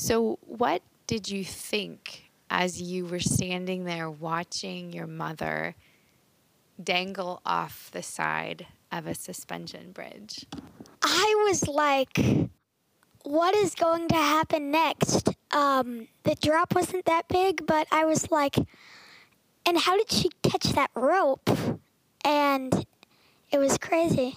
So, what did you think as you were standing there watching your mother dangle off the side of a suspension bridge? I was like, what is going to happen next? Um, the drop wasn't that big, but I was like, and how did she catch that rope? And it was crazy.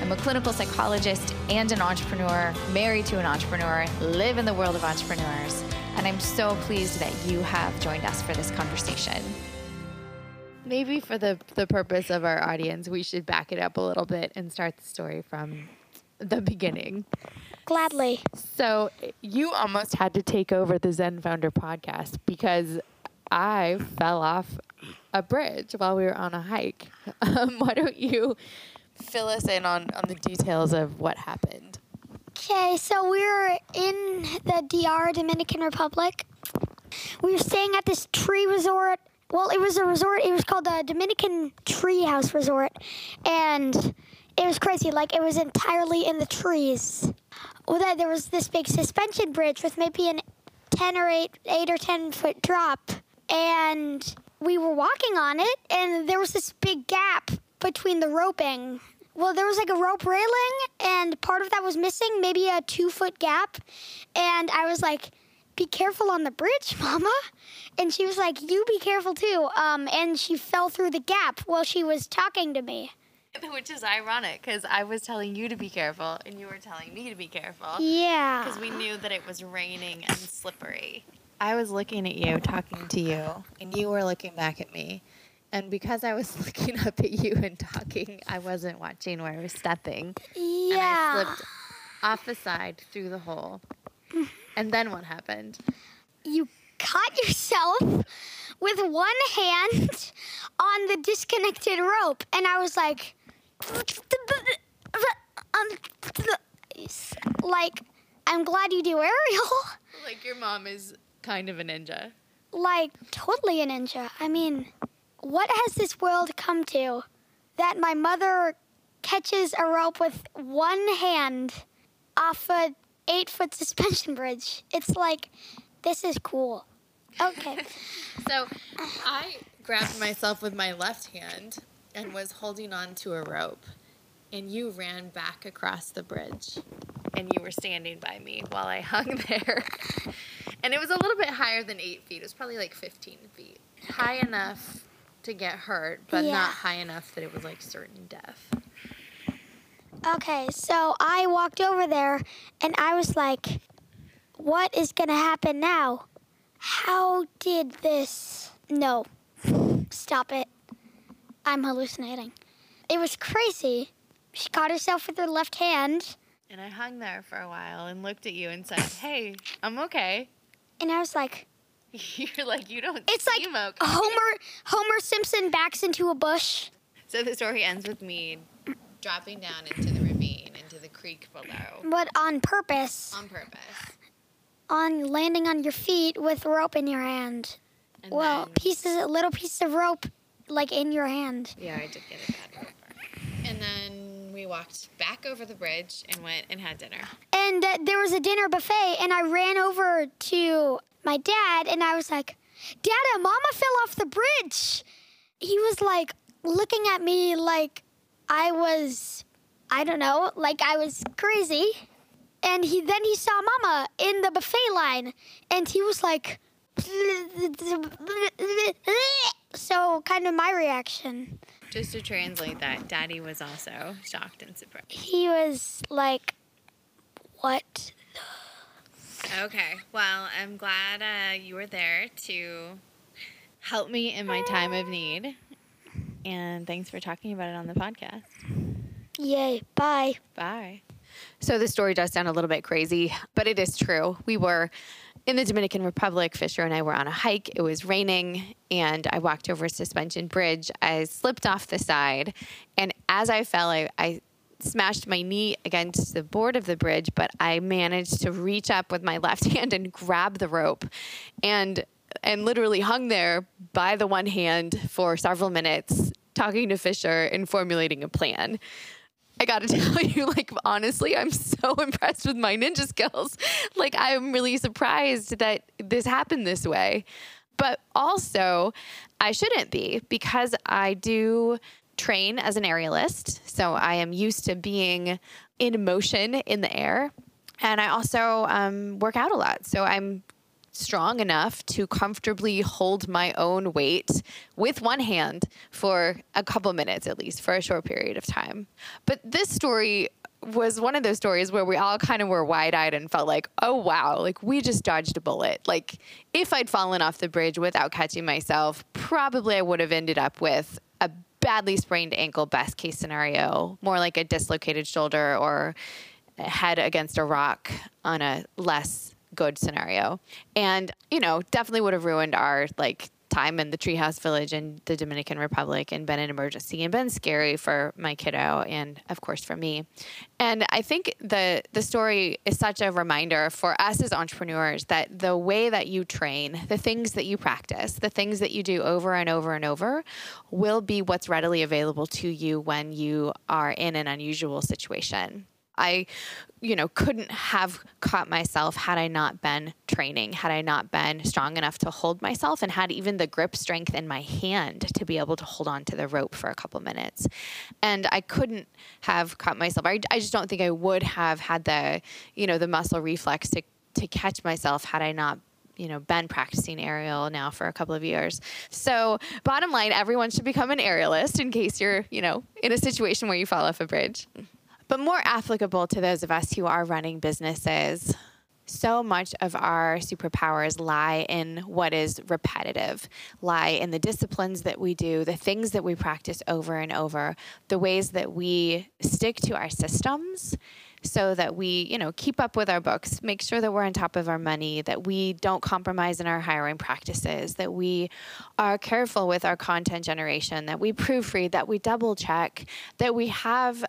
I'm a clinical psychologist and an entrepreneur, married to an entrepreneur, live in the world of entrepreneurs, and I'm so pleased that you have joined us for this conversation. Maybe for the, the purpose of our audience, we should back it up a little bit and start the story from the beginning. Gladly. So, you almost had to take over the Zen Founder podcast because I fell off a bridge while we were on a hike. Um, why don't you fill us in on, on the details of what happened. Okay, so we were in the DR, Dominican Republic. We were staying at this tree resort. Well, it was a resort. It was called the Dominican Treehouse Resort, and it was crazy. Like it was entirely in the trees. Well, there was this big suspension bridge with maybe an ten or eight, eight or ten foot drop, and we were walking on it, and there was this big gap between the roping. Well, there was like a rope railing, and part of that was missing, maybe a two foot gap. And I was like, be careful on the bridge, Mama. And she was like, you be careful too. Um, and she fell through the gap while she was talking to me. Which is ironic because I was telling you to be careful and you were telling me to be careful. Yeah. Because we knew that it was raining and slippery. I was looking at you, talking to you, and you were looking back at me. And because I was looking up at you and talking, I wasn't watching where I was stepping. Yeah. And I slipped off the side through the hole. And then what happened? You caught yourself with one hand on the disconnected rope. And I was like, um, like, I'm glad you do aerial. Like your mom is kind of a ninja. Like, totally a ninja. I mean, what has this world come to? That my mother catches a rope with one hand off a eight foot suspension bridge. It's like, this is cool. Okay. so I grabbed myself with my left hand and was holding on to a rope. And you ran back across the bridge. And you were standing by me while I hung there. and it was a little bit higher than eight feet. It was probably like 15 feet. High enough to get hurt, but Yeah. not high enough that it was like certain death. Okay, so I walked over there and I was like, what is going to happen now? How did this. No, stop it. I'm hallucinating. It was crazy. She caught herself with her left hand, And I hung there for a while and looked at you and said, Hey, I'm okay. and I was like, You're like, You don't it's like okay. Homer Homer Simpson backs into a bush. So the story ends with me dropping down into the ravine, into the creek below, But on purpose, on purpose. on landing on your feet with rope in your hand. And well, then, pieces, little pieces of rope, like in your hand. yeah, I did get a bad rope. And then we walked back over the bridge and went and had dinner. and uh, there was a dinner buffet and i ran over to my dad and i was like dada mama fell off the bridge. He was like looking at me like i was i don't know like i was crazy. And he then he saw mama in the buffet line and he was like so kind of my reaction Just to translate that, Daddy was also shocked and surprised. he was like what Okay, well, I'm glad uh, you were there to help me in my time of need. And thanks for talking about it on the podcast. yay bye Bye. So the story does sound a little bit crazy, but it is true. We were in the Dominican Republic. Fisher and I were on a hike. It was raining, and I walked over a suspension bridge. I slipped off the side, and as I fell, I, I smashed my knee against the board of the bridge, but I managed to reach up with my left hand and grab the rope, and and literally hung there by the one hand for several minutes, talking to Fisher and formulating a plan. I got to tell you, like, honestly, I'm so impressed with my ninja skills. Like, I'm really surprised that this happened this way. But also, I shouldn't be because I do train as an aerialist. So I am used to being in motion in the air. And I also um, work out a lot. So I'm strong enough to comfortably hold my own weight with one hand for a couple minutes at least for a short period of time. But this story was one of those stories where we all kind of were wide eyed and felt like, oh, wow, like we just dodged a bullet. Like if I'd fallen off the bridge without catching myself, probably I would have ended up with a badly sprained ankle, best case scenario, more like a dislocated shoulder or head against a rock on a less good scenario. And, you know, definitely would have ruined our like time in the treehouse village in the Dominican Republic and been an emergency and been scary for my kiddo and of course for me. And I think the the story is such a reminder for us as entrepreneurs that the way that you train, the things that you practice, the things that you do over and over and over will be what's readily available to you when you are in an unusual situation. I, you know, couldn't have caught myself had I not been training, had I not been strong enough to hold myself and had even the grip strength in my hand to be able to hold on to the rope for a couple minutes. And I couldn't have caught myself. I, I just don't think I would have had the, you know, the muscle reflex to, to catch myself had I not you know been practicing aerial now for a couple of years so bottom line everyone should become an aerialist in case you're you know in a situation where you fall off a bridge but more applicable to those of us who are running businesses. So much of our superpowers lie in what is repetitive, lie in the disciplines that we do, the things that we practice over and over, the ways that we stick to our systems so that we, you know, keep up with our books, make sure that we're on top of our money, that we don't compromise in our hiring practices, that we are careful with our content generation, that we proofread, that we double check, that we have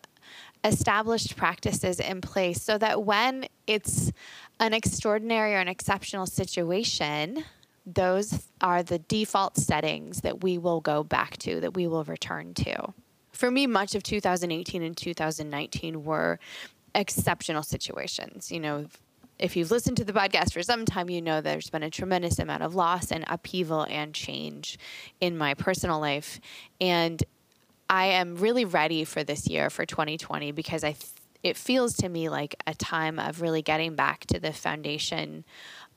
established practices in place so that when it's an extraordinary or an exceptional situation, those are the default settings that we will go back to, that we will return to. For me, much of 2018 and 2019 were exceptional situations. You know, if you've listened to the podcast for some time, you know there's been a tremendous amount of loss and upheaval and change in my personal life. And I am really ready for this year for 2020 because I th- it feels to me like a time of really getting back to the foundation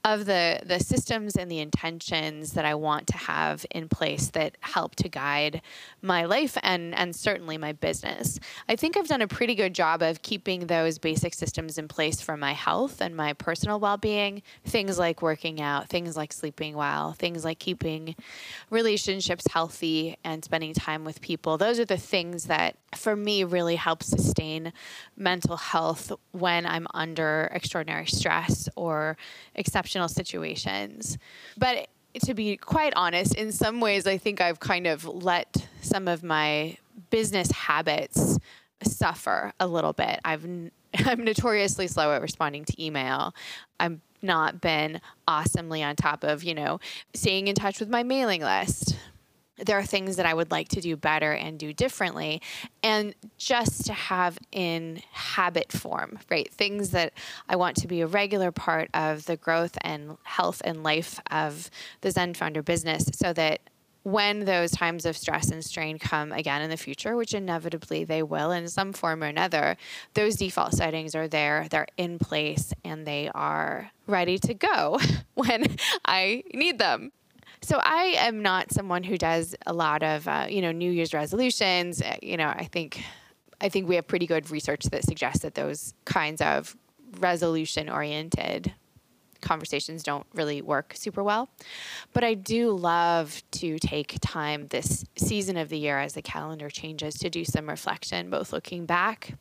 of the the systems and the intentions that I want to have in place that help to guide my life and and certainly my business. I think I've done a pretty good job of keeping those basic systems in place for my health and my personal well-being, things like working out, things like sleeping well, things like keeping relationships healthy and spending time with people. Those are the things that for me really help sustain mental health when I'm under extraordinary stress or exceptional situations. But to be quite honest, in some ways, I think I've kind of let some of my business habits suffer a little bit. I've I'm notoriously slow at responding to email. I've not been awesomely on top of, you know, staying in touch with my mailing list, there are things that I would like to do better and do differently. And just to have in habit form, right? Things that I want to be a regular part of the growth and health and life of the Zen Founder business so that when those times of stress and strain come again in the future, which inevitably they will in some form or another, those default settings are there, they're in place, and they are ready to go when I need them. So I am not someone who does a lot of uh, you know New Year's resolutions. Uh, you know, I think I think we have pretty good research that suggests that those kinds of resolution oriented conversations don't really work super well. But I do love to take time this season of the year as the calendar changes to do some reflection, both looking back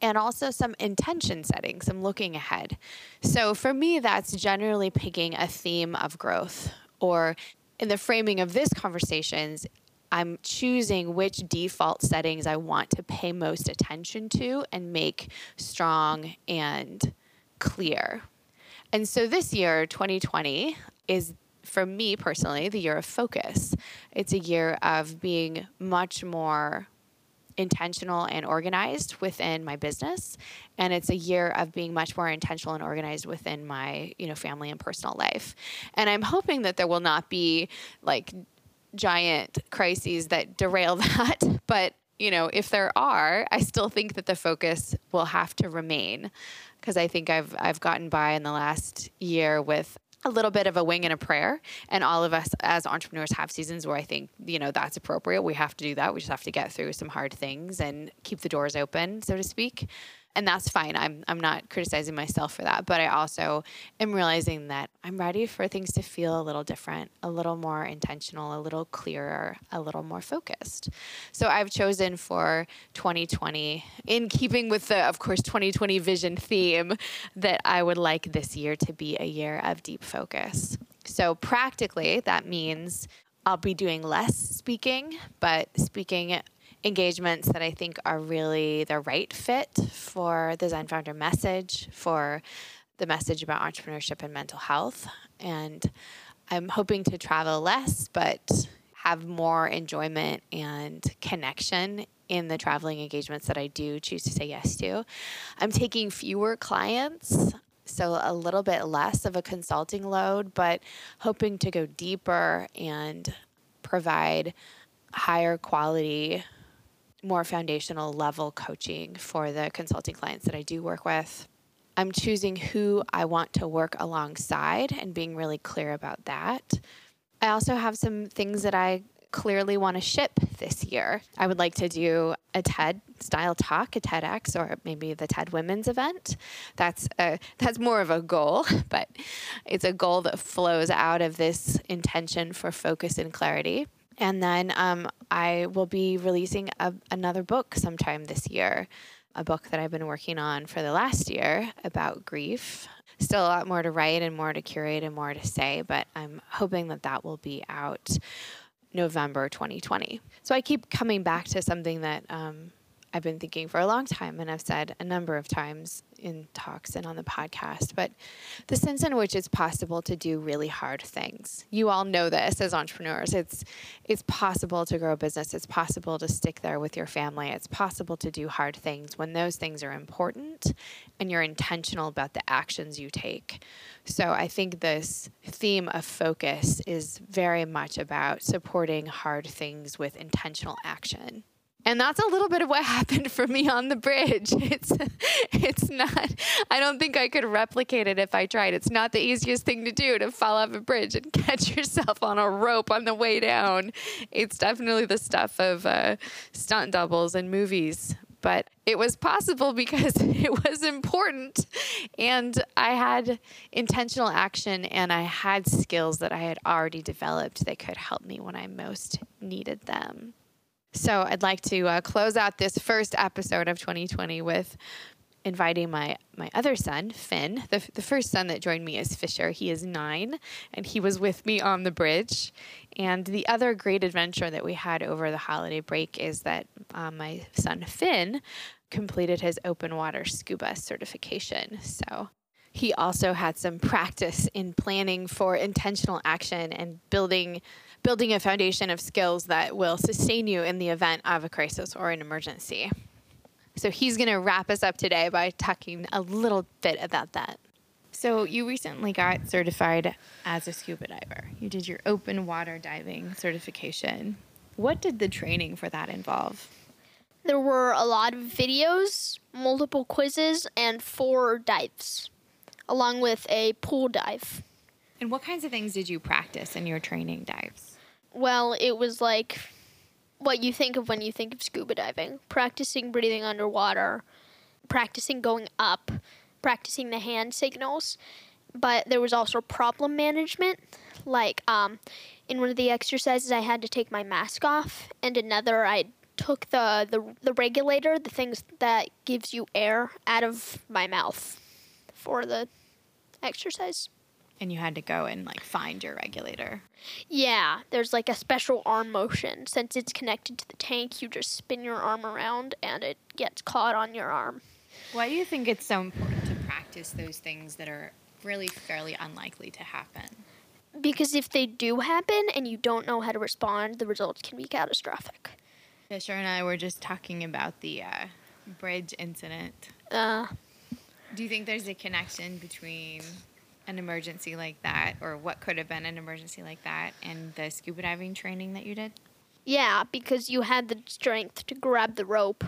and also some intention setting, some looking ahead. So for me, that's generally picking a theme of growth, or in the framing of this conversations, I'm choosing which default settings I want to pay most attention to and make strong and clear. And so this year, 2020, is for me personally the year of focus. It's a year of being much more intentional and organized within my business. And it's a year of being much more intentional and organized within my you know family and personal life. And i'm hoping that there will not be like giant crises that derail that. But you know if there are i still think that the focus will have to remain. Because i think i've i've gotten by in the last year with a little bit of a wing and a prayer. And all of us as entrepreneurs have seasons where I think, you know, that's appropriate. We have to do that. We just have to get through some hard things and keep the doors open, so to speak and that's fine. I'm I'm not criticizing myself for that, but I also am realizing that I'm ready for things to feel a little different, a little more intentional, a little clearer, a little more focused. So I've chosen for 2020 in keeping with the of course 2020 vision theme that I would like this year to be a year of deep focus. So practically that means I'll be doing less speaking, but speaking engagements that I think are really the right fit for the Zen Founder message, for the message about entrepreneurship and mental health. And I'm hoping to travel less, but have more enjoyment and connection in the traveling engagements that I do choose to say yes to. I'm taking fewer clients, so a little bit less of a consulting load, but hoping to go deeper and provide higher quality more foundational level coaching for the consulting clients that I do work with. I'm choosing who I want to work alongside and being really clear about that. I also have some things that I clearly want to ship this year. I would like to do a TED style talk, a TEDx, or maybe the TED Women's event. That's a, that's more of a goal, but it's a goal that flows out of this intention for focus and clarity. And then um, I will be releasing a, another book sometime this year, a book that I've been working on for the last year about grief. Still a lot more to write and more to curate and more to say, but I'm hoping that that will be out November 2020. So I keep coming back to something that um, I've been thinking for a long time, and I've said a number of times in talks and on the podcast, but the sense in which it's possible to do really hard things. You all know this as entrepreneurs. It's it's possible to grow a business. It's possible to stick there with your family. It's possible to do hard things when those things are important and you're intentional about the actions you take. So I think this theme of focus is very much about supporting hard things with intentional action. And that's a little bit of what happened for me on the bridge. It's it's not I don't think I could replicate it if I tried. It's not the easiest thing to do to fall off a bridge and catch yourself on a rope on the way down. It's definitely the stuff of uh, stunt doubles and movies. But it was possible because it was important. And I had intentional action and I had skills that I had already developed that could help me when I most needed them. So I'd like to uh, close out this first episode of 2020 with inviting my my other son, Finn. The, the first son that joined me is Fisher. He is nine, and he was with me on the bridge. And the other great adventure that we had over the holiday break is that uh, my son Finn completed his open water scuba certification. So he also had some practice in planning for intentional action and building building a foundation of skills that will sustain you in the event of a crisis or an emergency. So he's going to wrap us up today by talking a little bit about that. So you recently got certified as a scuba diver. You did your open water diving certification. What did the training for that involve? There were a lot of videos, multiple quizzes, and four dives, along with a pool dive. And what kinds of things did you practice in your training dives? Well, it was like what you think of when you think of scuba diving practicing breathing underwater, practicing going up, practicing the hand signals. But there was also problem management. Like um, in one of the exercises, I had to take my mask off, and another, I took the, the the regulator, the things that gives you air, out of my mouth for the exercise. And you had to go and like find your regulator. Yeah, there's like a special arm motion. Since it's connected to the tank, you just spin your arm around and it gets caught on your arm. Why do you think it's so important to practice those things that are really fairly unlikely to happen? Because if they do happen and you don't know how to respond, the results can be catastrophic. Fisher and I were just talking about the uh, bridge incident. Uh, Do you think there's a connection between an emergency like that, or what could have been an emergency like that, and the scuba diving training that you did? yeah, because you had the strength to grab the rope,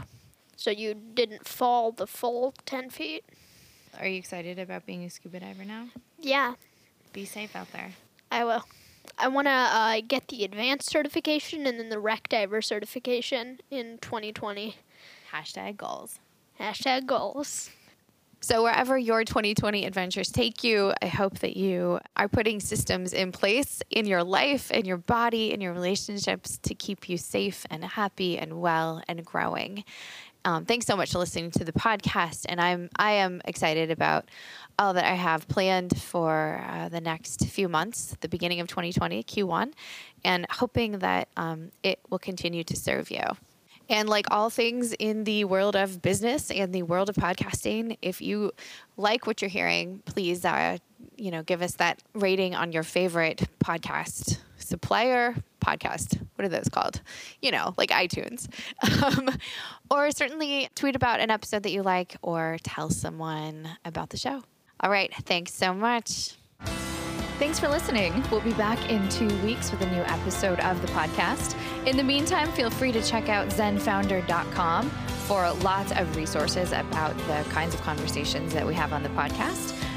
so you didn't fall the full 10 feet. Are you excited about being a scuba diver now? Yeah, Be safe out there. I will. I want to uh, get the advanced certification and then the wreck diver certification in 2020. Hashtag goals. Hashtag goals. So, wherever your 2020 adventures take you, I hope that you are putting systems in place in your life, in your body, in your relationships to keep you safe and happy and well and growing. Um, thanks so much for listening to the podcast, and I'm I am excited about all that I have planned for uh, the next few months, the beginning of 2020, Q1, and hoping that um, it will continue to serve you. And like all things in the world of business and the world of podcasting, if you like what you're hearing, please, uh, you know, give us that rating on your favorite podcast supplier podcast. What are those called? You know, like iTunes. Um, or certainly tweet about an episode that you like or tell someone about the show. All right. Thanks so much. Thanks for listening. We'll be back in two weeks with a new episode of the podcast. In the meantime, feel free to check out zenfounder.com for lots of resources about the kinds of conversations that we have on the podcast.